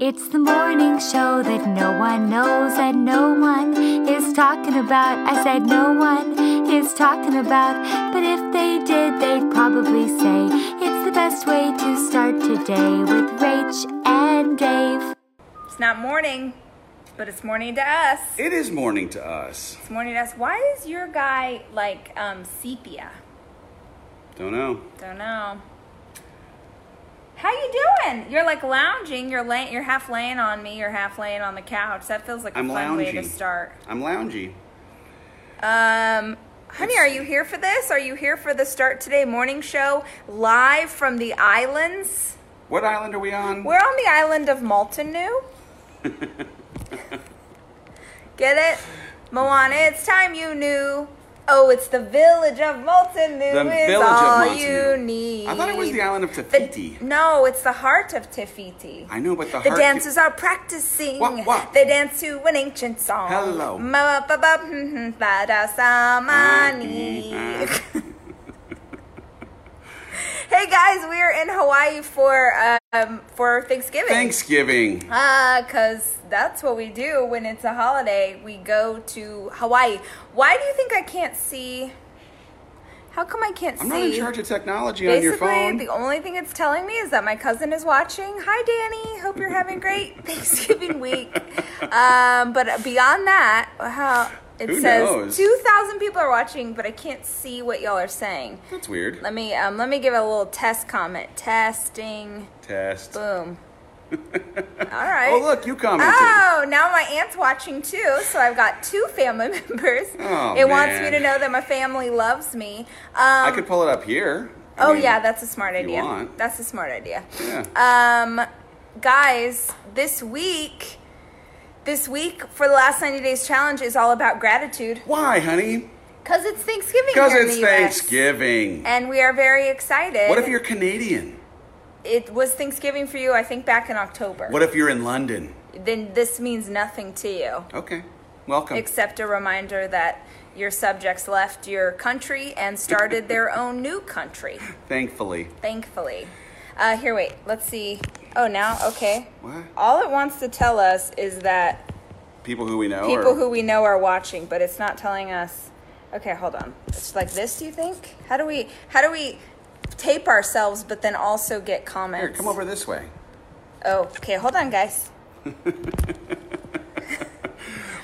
It's the morning show that no one knows and no one is talking about. I said no one is talking about, but if they did, they'd probably say it's the best way to start today with Rach and Dave. It's not morning, but it's morning to us. It is morning to us. It's morning to us. Why is your guy like um, sepia? Don't know. Don't know. How you doing? You're like lounging. You're laying. You're half laying on me. You're half laying on the couch. That feels like a I'm fun way lounging. to start. I'm loungy. Um, honey, are you here for this? Are you here for the Start Today morning show live from the islands? What island are we on? We're on the island of Motunui. Get it? Moana, it's time you knew. Oh, it's the village of Motunui The is village of all you need. I thought it was the island of The- no, it's the heart of Te Fiti. I know, but the The dancers are practicing. What, what? They dance to an ancient song. Hello. Ma- ba- ba- hmm, hmm, ba- da- sa- ma- ni. Ah, Hey guys, we're in Hawaii for um, for Thanksgiving. Thanksgiving. Uh, cause that's what we do when it's a holiday. We go to Hawaii. Why do you think I can't see? How come I can't see? I'm not in charge of technology on your Basically, phone. the only thing it's telling me is that my cousin is watching. Hi, Danny. Hope you're having a great Thanksgiving week. Um, but beyond that, how it Who says knows? two thousand people are watching, but I can't see what y'all are saying. That's weird. Let me um, let me give a little test comment. Testing. Test. Boom. All right. Oh, look, you commented. Oh, now my aunt's watching too, so I've got two family members. Oh, it wants me to know that my family loves me. Um, I could pull it up here. I oh mean, yeah, that's a smart idea. want. That's a smart idea. Yeah. Um, guys, this week, this week for the last 90 days challenge is all about gratitude Why, honey? because it's Thanksgiving Because it's the US. Thanksgiving. And we are very excited. What if you're Canadian? It was Thanksgiving for you, I think, back in October. What if you're in London? Then this means nothing to you. Okay. Welcome. except a reminder that your subjects left your country and started their own new country, Thankfully. thankfully. Uh, here, wait, let's see. Oh, now, okay. What? All it wants to tell us is that People who we know. people or- who we know are watching, but it's not telling us. Okay, hold on. It's like this. Do you think? How do we? How do we tape ourselves, but then also get comments? Here, come over this way. Oh, okay. Hold on, guys.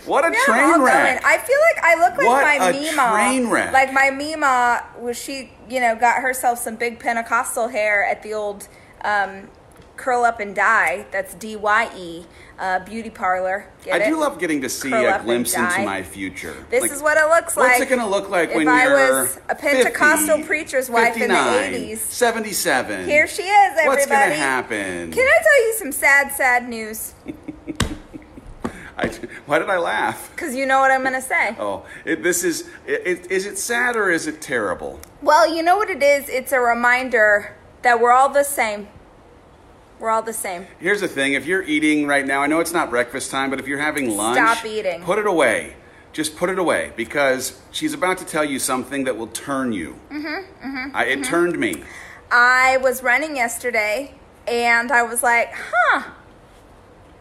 What a Yeah, train wreck. I feel like I look like What my a Mima. train wreck. Like my Mima was she, you know, got herself some big Pentecostal hair at the old um, curl up and Die. That's D Y E uh, beauty parlor. Get I it? do love getting to see Curl a glimpse into my future. This Like, is what it looks like. What's it going to look like if when I you're was a Pentecostal 50, preacher's wife in the 80s? 77? Here she is, everybody. What's going to happen? Can I tell you some sad, sad news? I, why did I laugh? Because you know what I'm going to say. Oh, it, this is. It, is it sad or is it terrible? Well, you know what it is? It's a reminder that we're all the same. We're all the same. Here's the thing: if you're eating right now, I know it's not breakfast time, but if you're having lunch, Stop eating. Put it away. Just put it away because she's about to tell you something that will turn you. Mm-hmm. mm-hmm I, it turned me. I was running yesterday and I was like, huh,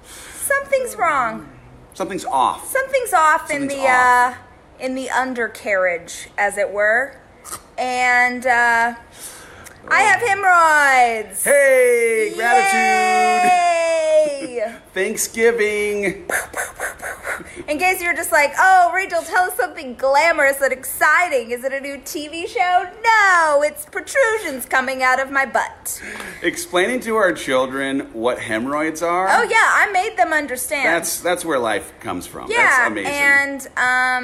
something's wrong. Something's off. Something's off in the off. uh in the undercarriage, as it were. And uh I have hemorrhoids. Hey, gratitude. Yay! Thanksgiving. In case you're just like, oh, Rachel, tell us something glamorous and exciting. Is it a new TV show? No, it's protrusions coming out of my butt. Explaining to our children what hemorrhoids are. Oh yeah, I made them understand. That's that's where life comes from. yeah, that's amazing. and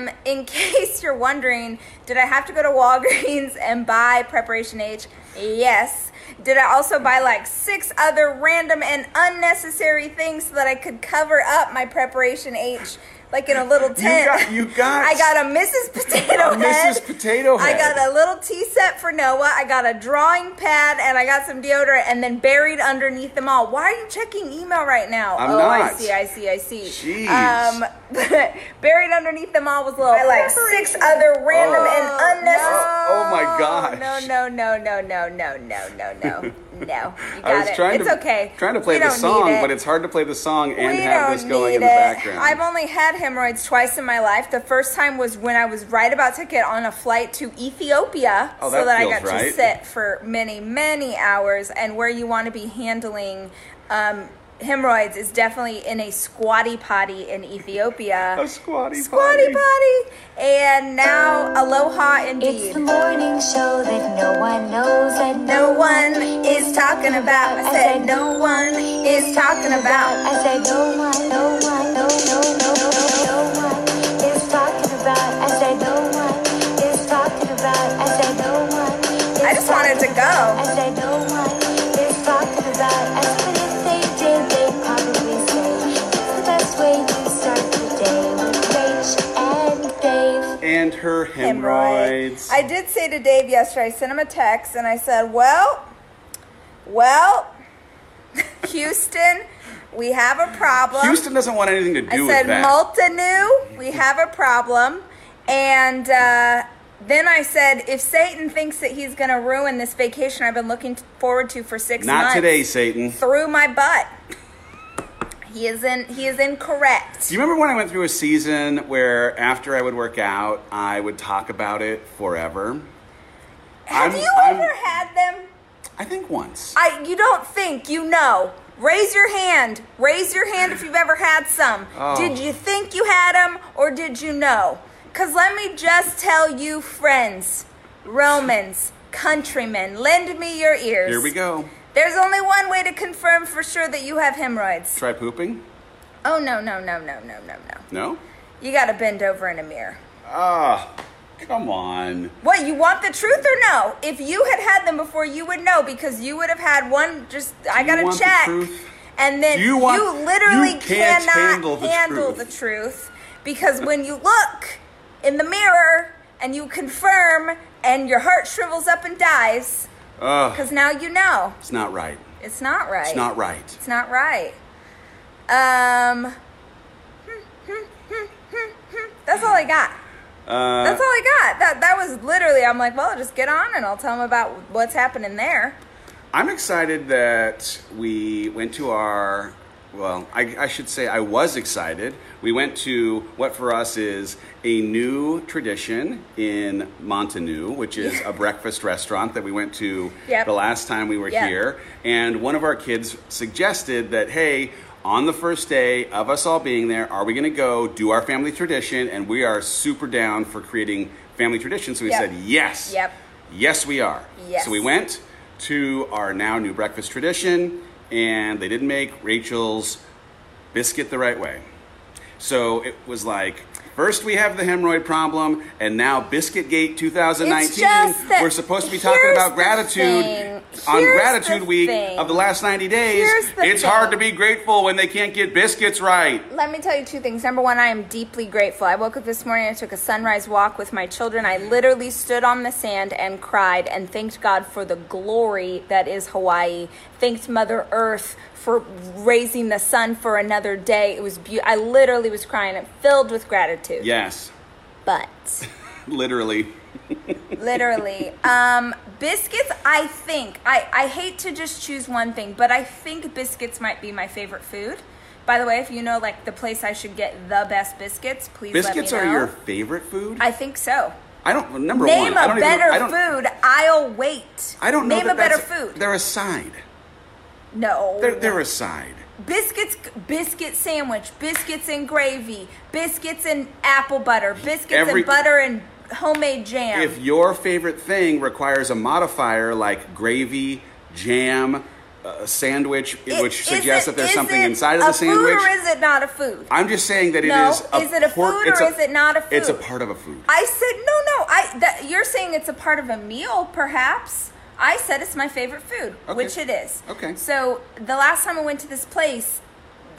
um, in case you're wondering, did I have to go to Walgreens and buy Preparation H? Yes. Did I also buy like six other random and unnecessary things so that I could cover up my Preparation H, like in a little tent? got- you got- I got a Mrs. Potato A Head. Mrs. Potato Head. I got a little tea set for Noah. I got a drawing pad, and I got some deodorant. And then buried underneath them all. Why are you checking email right now? I'm oh, I see. I see. I see. Jeez. Um, buried underneath them all was little like six other random Oh, and unnecessary. Oh, oh my gosh. No, no, no, no, no, no, no, no, no, No, you got I was it. trying it's to okay. trying to play We the song, it. but it's hard to play the song and we have don't this going need in the it. background. I've only had hemorrhoids twice in my life. The first time was when I was right about to get on a flight to Ethiopia, Oh, so that that I feels got to sit for many, many hours. And where you want to be handling um, hemorrhoids is definitely in a squatty potty in Ethiopia. a squatty Squatty potty. And now, aloha It's indeed. the morning show that no one knows that No one is talking about. I said no one is talking about. I said no one, no one, no, no, hemorrhoids. I did say to Dave yesterday, I sent him a text and I said, Well, well, Houston, we have a problem. Houston doesn't want anything to do with that. I said. Motunui, we have a problem. And uh, then I said, if Satan thinks that he's going to ruin this vacation I've been looking forward to for six Not months today, Satan. through my butt, he is in, he is incorrect. Do you remember when I went through a season where after I would work out, I would talk about it forever? Have I'm- you I'm- ever had them? I think once. I you don't think you know. Raise your hand. Raise your hand if you've ever had some. Oh. Did you think you had them or did you know? Cuz let me just tell you friends, Romans, countrymen, lend me your ears. Here we go. There's only one way to confirm for sure that you have hemorrhoids. Try pooping? Oh no, no, no, no, no, no, no. No? You got to bend over in a mirror. Ah, come on. What, you want the truth or no? If you had had them before, you would know because you would have had one just, I you got want to the check. truth? And then Do you you, literally you can't cannot handle the handle truth. the truth because when you look in the mirror and you confirm and your heart shrivels up and dies because now you know. it's not right. It's not right. It's not right. It's not right. Um, that's all I got. Uh, That's all I got. That that was literally. I'm like, well, just get on and I'll tell them about what's happening there. I'm excited that we went to our. Well, I, I should say I was excited. We went to what for us is a new tradition in Motunui, which is a breakfast restaurant that we went to Yep. the last time we were Yep. here. And one of our kids suggested that, hey, on the first day of us all being there, are we going to go do our family tradition? And we are super down for creating family traditions. So we Yep. said, yes. Yep. Yes, we are. Yes. So we went to our now new breakfast tradition, and they didn't make Rachel's biscuit the right way. So it was like, first we have the hemorrhoid problem, and now Biscuitgate 2019. It's just that- we're supposed to be talking about gratitude. On Here's Gratitude Week thing. of the last 90 days. It's hard to be grateful when they can't get biscuits right. Let me tell you two things. Number one, I am deeply grateful. I woke up this morning. I took a sunrise walk with my children. I literally stood on the sand and cried and thanked God for the glory that is Hawaii. Thanked Mother Earth for raising the sun for another day. It was beautiful. I literally was crying. I'm filled with gratitude. Yes, But. literally. Literally um biscuits i think i i hate to just choose one thing but i think biscuits might be my favorite food by the way if you know like the place i should get the best biscuits please Biscuits let me know. Biscuits are your favorite food? i think so I don't, number name one, I a don't even- better I don't, food i'll wait I don't know name that a better food They're a side. no They're, they're a side. biscuits biscuit sandwich biscuits and gravy biscuits and apple butter biscuits Every- and butter and homemade jam If your favorite thing requires a modifier like gravy, jam, uh, sandwich, It- which suggests it- that there's something inside of the sandwich. food or is it not a food I'm just saying that it No, is. A is it a por- food or is it not a food? It's a part of a food. I said no, no. I that, you're saying it's a part of a meal, perhaps. I said it's my favorite food, Okay. which it is. Okay. So the last time I went to this place,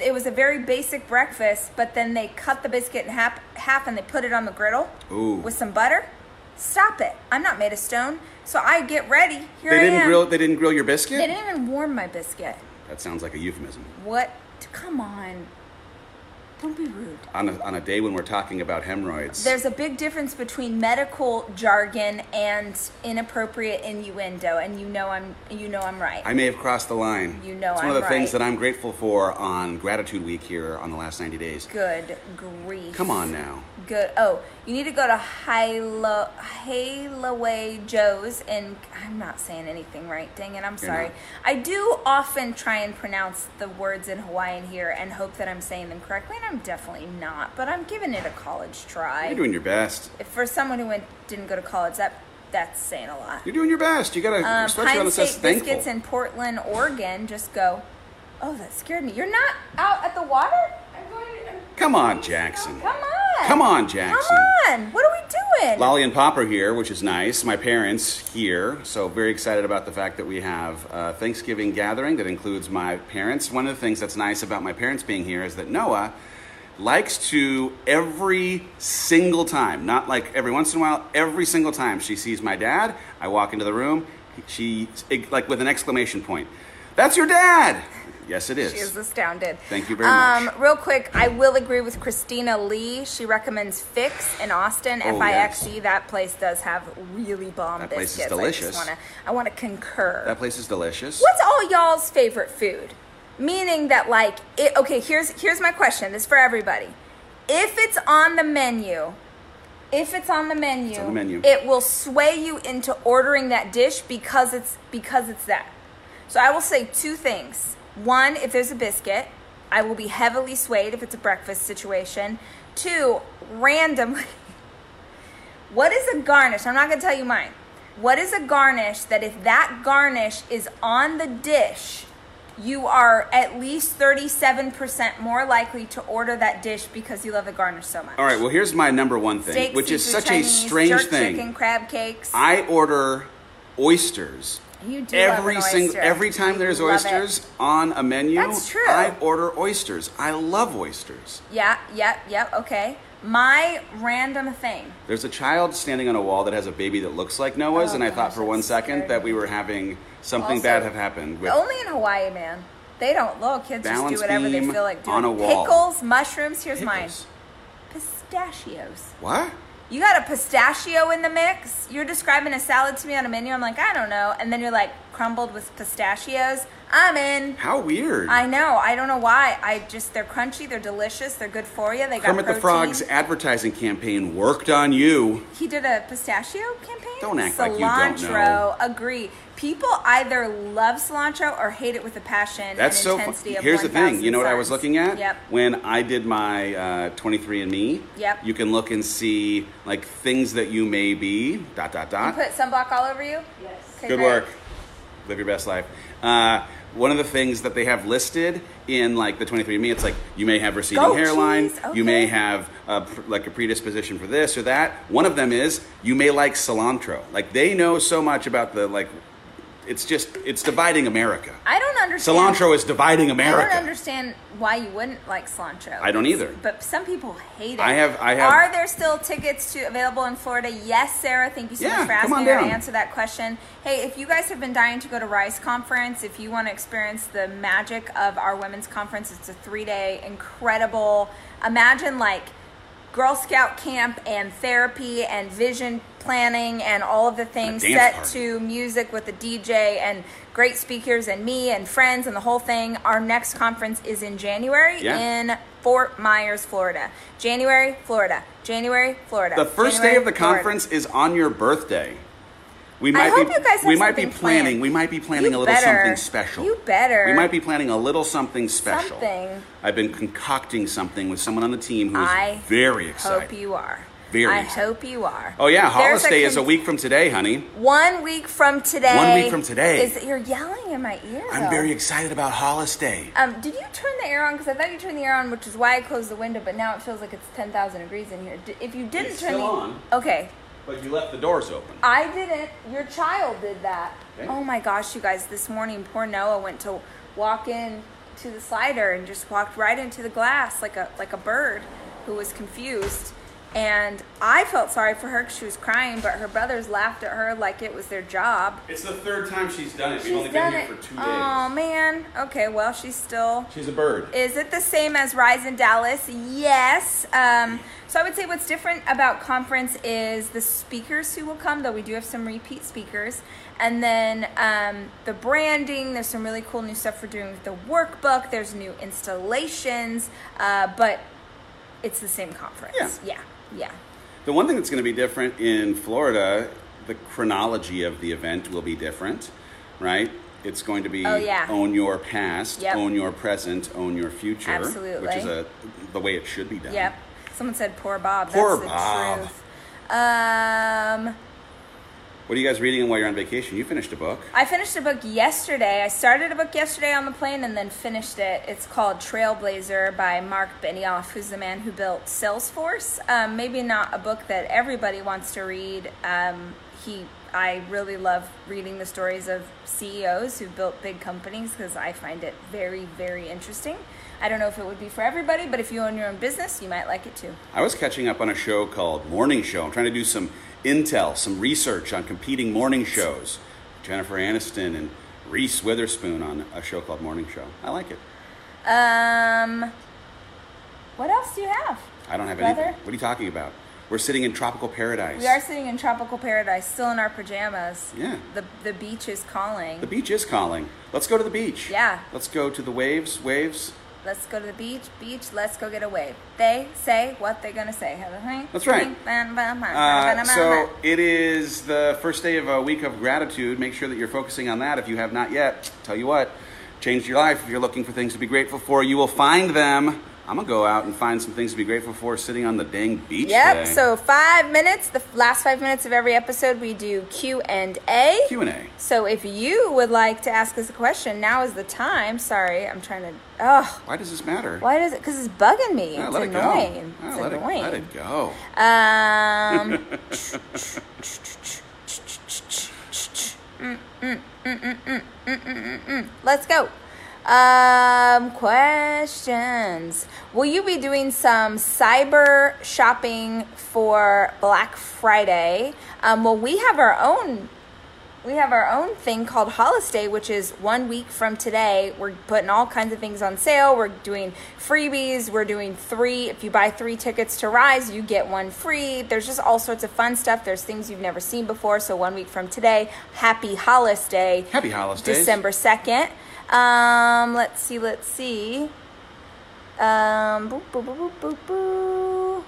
it was a very basic breakfast, but then they cut the biscuit in half, half and they put it on the griddle Ooh. with some butter. Stop it! I'm not made of stone, so I get ready. Here They I didn't am. grill. They didn't grill your biscuit. They didn't even warm my biscuit. That sounds like a euphemism. What? Come on. Don't be rude. on a, on a day when we're talking about hemorrhoids. There's a big difference between medical jargon and inappropriate innuendo, and you know I'm you know I'm right. I may have crossed the line. You know it's one of I'm the things that I'm grateful for on Gratitude Week here on the last 90 days. Good grief. Come on now. Good. Oh, you need to go to Hilo, Halaway Joe's, and I'm not saying anything right. Dang it, I'm sorry. not. I do often try and pronounce the words in Hawaiian here and hope that I'm saying them correctly, and I'm definitely not. But I'm giving it a college try. You're doing your best. If for someone who went didn't go to college, that that's saying a lot. You're doing your best. You gotta, Um, on Pine State thankful. Biscuits in Portland, Oregon. Just go. Oh, that scared me. You're not out at the water. I'm going to, I'm Come on, Jackson. Come on. Come on, Jackson. Come on. What are we doing? Lolly and Pop are here, which is nice. My parents here, so very excited about the fact that we have a Thanksgiving gathering that includes my parents. One of the things that's nice about my parents being here is that Noah likes to every single time, not like every once in a while, every single time she sees my dad, I walk into the room, she like with an exclamation point. That's your dad. Yes, it is. She is astounded. Thank you very um, much. Real quick, I will agree with Christina Lee. She recommends Fixe in Austin, Oh, F I X E. That place does have really bomb That place is delicious. I wanna, I want to concur. That place is delicious. What's all y'all's favorite food? Meaning that, like, it, okay, here's here's my question. This is for everybody. If it's on the menu, if it's on the menu, on the menu. it will sway you into ordering that dish because it's because it's that. So I will say two things. One, if there's a biscuit, I will be heavily swayed if it's a breakfast situation. Two, randomly, what is a garnish? I'm not going to tell you mine. What is a garnish that if that garnish is on the dish, you are at least 37% more likely to order that dish because you love the garnish so much. All right, well, here's my number one thing, Steak, which is such Chinese, a strange jerk thing. chicken, crab cakes. I order oysters. You do love every an single oyster. every time You there's love it. oysters on a menu. That's true. I order oysters. I love oysters. Yeah, yep, yep, okay. My random thing. There's a child standing on a wall that has a baby that looks like Noah's, Oh, and I thought for one second that that we were having something Also, bad have happened with Only in Hawaii, man. They don't. Little kids just do whatever they feel like doing. on a wall. Pickles, mushrooms. Here's pickles. mine. Pistachios. What? You got a pistachio in the mix. You're describing a salad to me on a menu. I'm like, I don't know. And then you're like, crumbled with pistachios. I'm in. How weird. I know. I don't know why. I just they're crunchy. They're delicious. They're good for you. They got Kermit the. Frog's advertising campaign worked on you. He did a pistachio campaign. Don't act like cilantro, you don't know. Agree. People either love cilantro or hate it with a passion. That's and so. Fu- intensity of Here's the thing. You know what I was looking at? Yep. When I did my uh, 23andMe. Yep. You can look and see like things that you may be. Dot dot dot. You dot. put sunblock all over you. yes. Okay, Good great. work. Live your best life. Uh, one of the things that they have listed in like the 23andMe, it's like you may have receding Goat hairline, cheese, you may have a, like a predisposition for this or that. One of them is you may like cilantro. Like they know so much about the like. It's just it's dividing America. I don't understand. Cilantro is dividing America. I don't understand why you wouldn't like cilantro. I don't either. But some people hate it. I have- I have- Are there still tickets to available in Florida? Yes, Sarah. Thank you so Yeah, much for asking her to answer that question. Hey, if you guys have been dying to go to Rise Conference, if you want to experience the magic of our women's conference, it's a three-day incredible. Imagine like Girl Scout camp and therapy and vision planning and all of the things set party. to music with a DJ and great speakers and me and friends and the whole thing. Our next conference is in January Yeah. in Fort Myers, Florida. January, Florida. January, Florida. The first January, day of the Florida. conference is on your birthday. We I might hope be you guys have we might be planning. planned. We might be planning You a little better. something special. You better. We might be planning a little something special. Something. I've been concocting something with someone on the team who is I very excited. I hope you are. Very I excited. hope you are. Oh yeah, Hollis Day is a week from today, honey. One week from today. One week from today. Is you're yelling in my ear. I'm though. very excited about Hollis Day. Um, did you turn the air on? Because I thought you turned the air on, which is why I closed the window. But now it feels like it's ten thousand degrees in here. If you didn't It's turn still the on. okay, But you left the doors open. I didn't. Your child did that. Okay. Oh my gosh, you guys! This morning, poor Noah went to walk in to the slider and just walked right into the glass like a like a bird who was confused. And I felt sorry for her because she was crying, but her brothers laughed at her like it was their job. It's the third time she's done it. We've She's only been here it. for two days. Oh man. Okay. Well, she's still. She's a bird. Is it the same as Rise in Dallas? Yes. Um, so I would say what's different about conference is the speakers who will come, though we do have some repeat speakers. And then um, the branding, there's some really cool new stuff we're doing with the workbook. There's new installations, uh, but it's the same conference. Yeah. Yeah. Yeah. The one thing that's going to be different in Florida, the chronology of the event will be different, right? It's going to be Oh, yeah. own your past, Yep. own your present, own your future, Absolutely. which is a the way it should be done. Yep. Someone said poor Bob. Poor That's the Bob. truth. Um, What are you guys reading while you're on vacation? You finished a book. I finished a book yesterday. I started a book yesterday on the plane and then finished it. It's called Trailblazer by Mark Benioff, who's the man who built Salesforce. Um, maybe not a book that everybody wants to read. Um, he, I really love reading the stories of CEOs who built big companies because I find it very, very interesting. I don't know if it would be for everybody, but if you own your own business, you might like it too. I was catching up on a show called Morning Show. I'm trying to do some intel, some research on competing morning shows. Jennifer Aniston and Reese Witherspoon on a show called Morning Show. I like it. Um, what else do you have? I don't have Weather? anything. What are you talking about? We're sitting in tropical paradise. We are sitting in tropical paradise, still in our pajamas. Yeah. The the beach is calling. The beach is calling. Let's go to the beach. Yeah. Let's go to the waves. Waves. Let's go to the beach. Beach. Let's go get a wave. They say what they're gonna say. That's right. Uh, so it is the first day of a week of gratitude. Make sure that you're focusing on that. If you have not yet, tell you what, changed your life. If you're looking for things to be grateful for, you will find them. I'm gonna go out and find some things to be grateful for sitting on the dang beach. Yep. today. So five minutes. The last five minutes of every episode, we do Q and A. Q and A. So if you would like to ask us a question, now is the time. Sorry, I'm trying to. Oh, Why does this matter? why does it? Because it's bugging me. Ah, it's let annoying. it go. Ah, It's let, annoying. It, let it go. Um. Let's go. Um, questions. Will you be doing some cyber shopping for Black Friday? Um, well, we have our own we have our own thing called Holiday, which is one week from today. We're putting all kinds of things on sale. We're doing freebies. We're doing three. If you buy three tickets to Rise, you get one free. There's just all sorts of fun stuff. There's things you've never seen before. So one week from today, happy Holiday. Happy holidays. December 2nd. Um, let's see, let's see. Um, boop, boop, boop.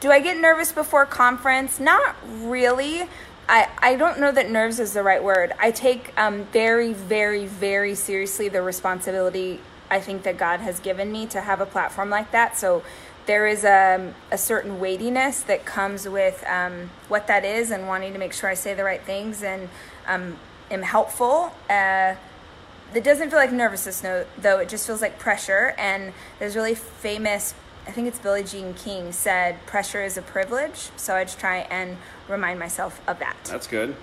Do I get nervous before conference? Not really. I, I don't know that nerves is the right word. I take um, very, very, very seriously the responsibility I think that God has given me to have a platform like that. So there is a, a certain weightiness that comes with um, what that is and wanting to make sure I say the right things and um, am helpful. Uh, it doesn't feel like nervousness though it just feels like pressure and there's really famous i think it's billie jean king said pressure is a privilege so i just try and remind myself of that That's good.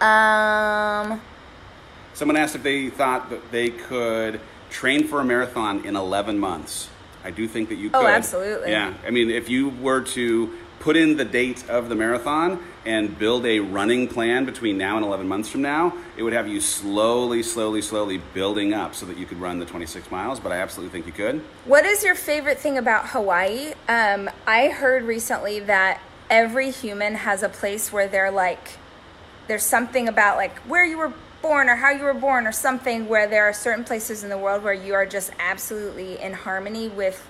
um Someone asked if they thought that they could train for a marathon in 11 months. I do think that you could. Oh, absolutely. Yeah. I mean, if you were to put in the date of the marathon and build a running plan between now and 11 months from now, it would have you slowly, slowly, slowly building up so that you could run the 26 miles. But I absolutely think you could. what is your favorite thing about hawaii um i heard recently that every human has a place where they're like there's something about like where you were born or how you were born or something where there are certain places in the world where you are just absolutely in harmony with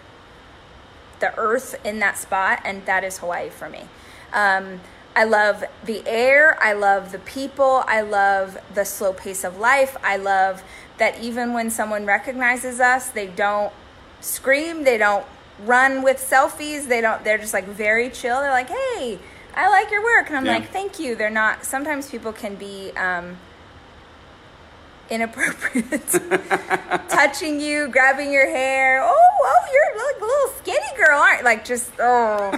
the earth in that spot and that is hawaii for me um, i love the air i love the people i love the slow pace of life i love that even when someone recognizes us they don't scream they don't run with selfies they don't they're just like very chill they're like hey i like your work and i'm Yeah. like thank you they're not sometimes people can be um, inappropriate touching you grabbing your hair oh oh you're like a little skinny girl aren't you? like just oh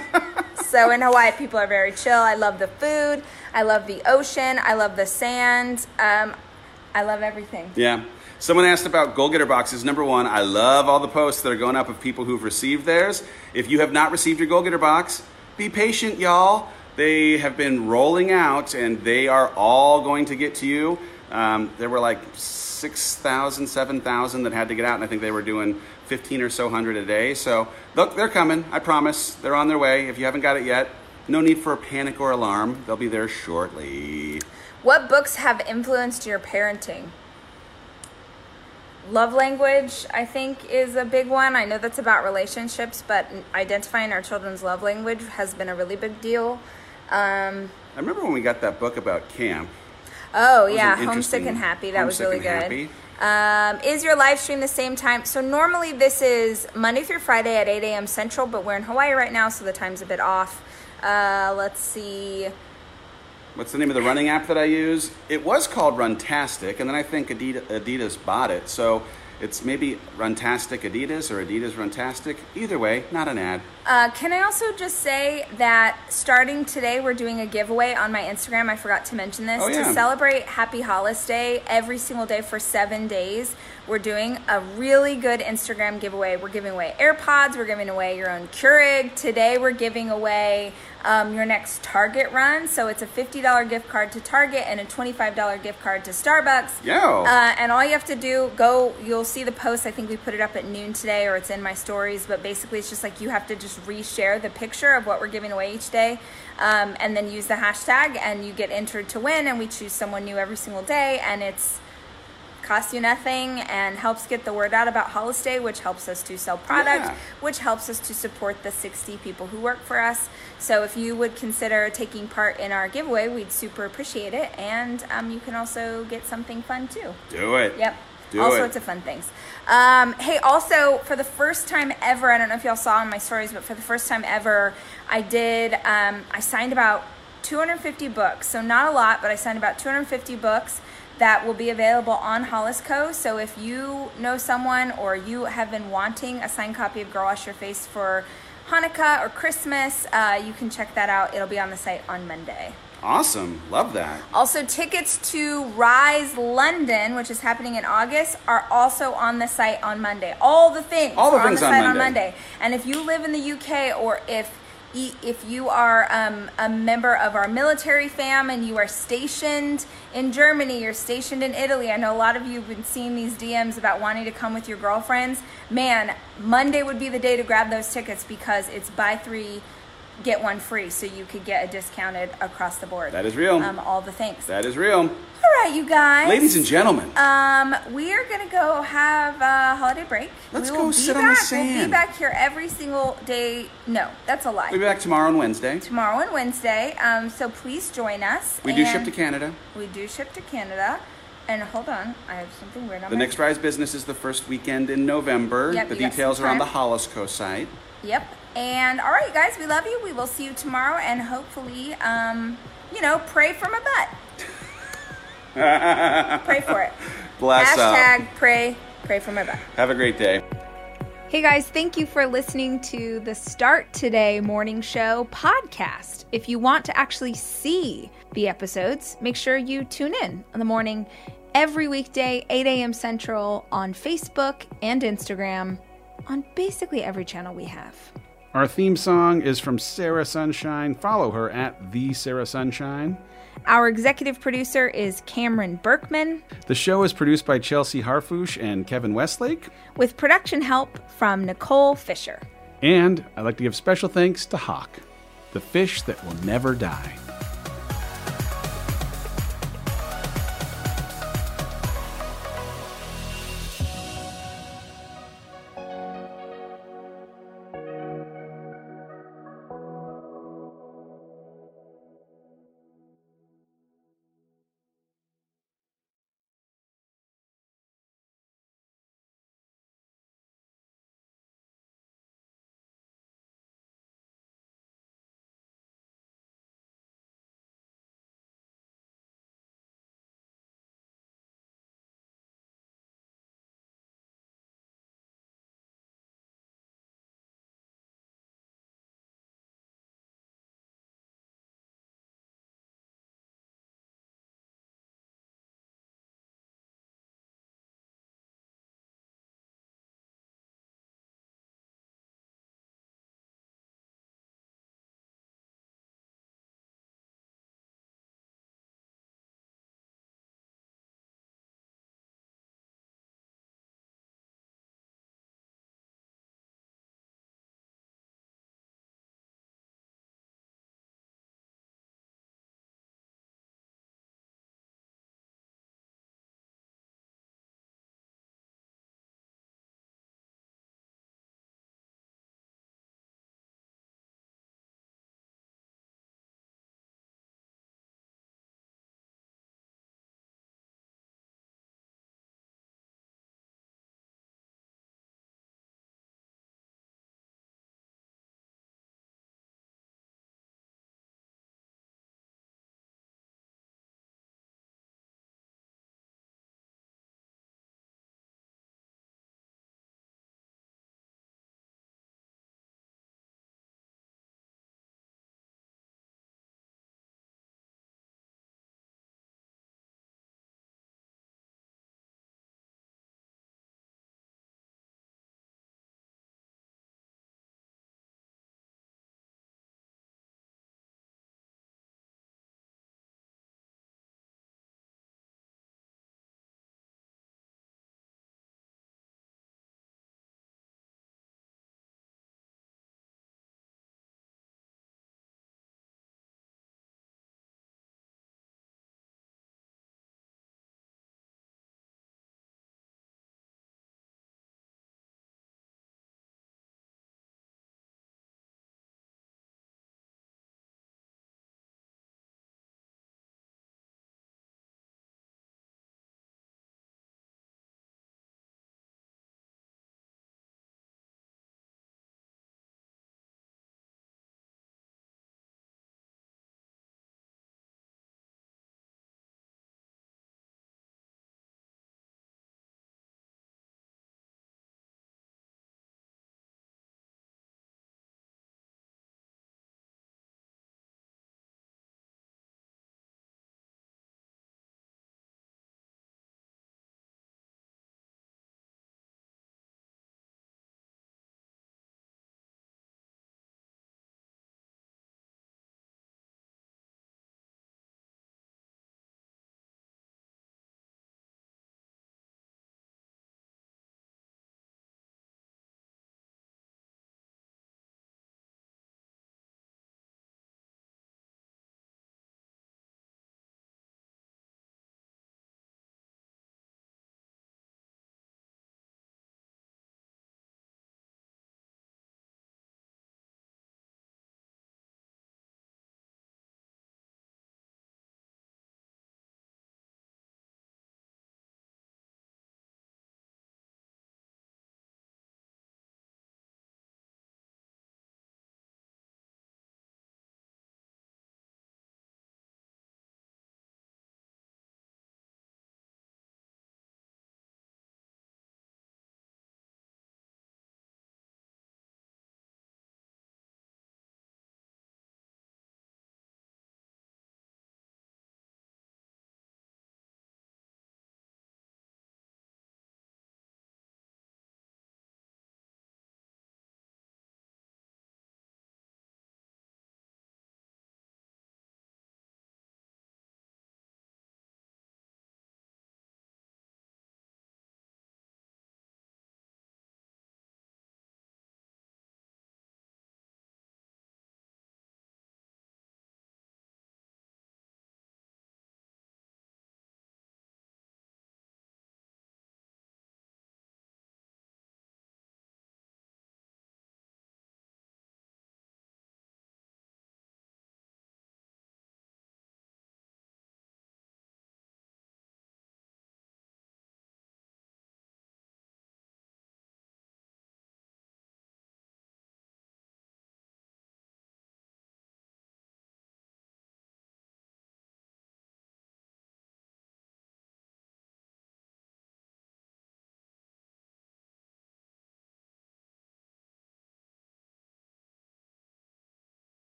so in hawaii people are very chill i love the food i love the ocean i love the sand um, i love everything Yeah. Someone asked about goal getter boxes. Number one, I love all the posts that are going up of people who've received theirs. If you have not received your goal getter box, be patient, y'all. They have been rolling out and they are all going to get to you. Um, there were like 6,000, 7,000 that had to get out, and I think they were doing 15 or so hundred a day. So look, they're coming. I promise. They're on their way. If you haven't got it yet, no need for a panic or alarm. They'll be there shortly. What books have influenced your parenting? Love language, I think, is a big one. I know that's about relationships, but identifying our children's love language has been a really big deal. Um, I remember when we got that book about camp. Oh, yeah, Homesick and Happy. That was really good. Um, is your live stream the same time? So normally this is Monday through Friday at 8 a.m. Central, but we're in Hawaii right now, so the time's a bit off. Uh, let's see. What's the name of the running app that I use? It was called Runtastic, and then I think Adidas, Adidas bought it. So it's maybe Runtastic Adidas or Adidas Runtastic. Either way, not an ad. Uh, can I also just say that starting today, we're doing a giveaway on my Instagram. I forgot to mention this. Oh, yeah. To celebrate Happy Hollis Day every single day for seven days, we're doing a really good Instagram giveaway. We're giving away AirPods, we're giving away your own Keurig. Today, we're giving away um, your next Target run. So it's a $50 gift card to Target and a $25 gift card to Starbucks. Yo. Uh, and all you have to do, go, you'll see the post. I think we put it up at noon today or it's in my stories. But basically, it's just like you have to just reshare the picture of what we're giving away each day um, and then use the hashtag and you get entered to win. And we choose someone new every single day. And it's costs you nothing and helps get the word out about Hollis Day, which helps us to sell product, Yeah. which helps us to support the 60 people who work for us. So if you would consider taking part in our giveaway, we'd super appreciate it. And um, you can also get something fun too. Do it. Yep. Do All it. sorts of fun things. Um, hey, also for the first time ever, I don't know if y'all saw in my stories, but for the first time ever, I did. Um, I signed about 250 books, so not a lot, but I signed about 250 books that will be available on Hollis Co. So if you know someone or you have been wanting a signed copy of Girl Wash Your Face for Hanukkah or Christmas, uh, you can check that out. It'll be on the site on Monday. Awesome. Love that. Also, tickets to Rise London, which is happening in August, are also on the site on Monday. All the things All the are things on on the site on Monday. Monday. And if you live in the UK or if if you are um, a member of our military fam and you are stationed in Germany, you're stationed in Italy. I know a lot of you have been seeing these DMs about wanting to come with your girlfriends. Man, Monday would be the day to grab those tickets because it's buy three, get one free. So you could get a discounted across the board. That is real. Um, all the things. That is real. All right, you guys. Ladies and gentlemen, Um, we are gonna go have a holiday break. Let's go sit be on the back. We'll be back here every single day. No, that's a lie. we'll be back tomorrow on Wednesday. Tomorrow and Wednesday. Um, so please join us. We do ship to Canada. We do ship to Canada. And hold on, I have something weird on The my. next Rise Business is the first weekend in November. Yep, the details are on the time. Hollis Co site. Yep. And all right, guys, we love you. We will see you tomorrow, and hopefully, um, you know, pray for my butt. pray for it. Bless. Hashtag pray, pray for my butt. Have a great day. Hey guys, thank you for listening to the Start Today Morning Show podcast. If you want to actually see the episodes, make sure you tune in in the morning every weekday, 8 a.m. Central on Facebook and Instagram on basically every channel we have. Our theme song is from Sarah Sunshine. Follow her at the Sarah Sunshine. Our executive producer is Cameron Berkman The show is produced by Chelsea Harfouche and Kevin Westlake. with production help from Nicole Fisher. And I'd like to give special thanks to Hawk, the fish that will never die.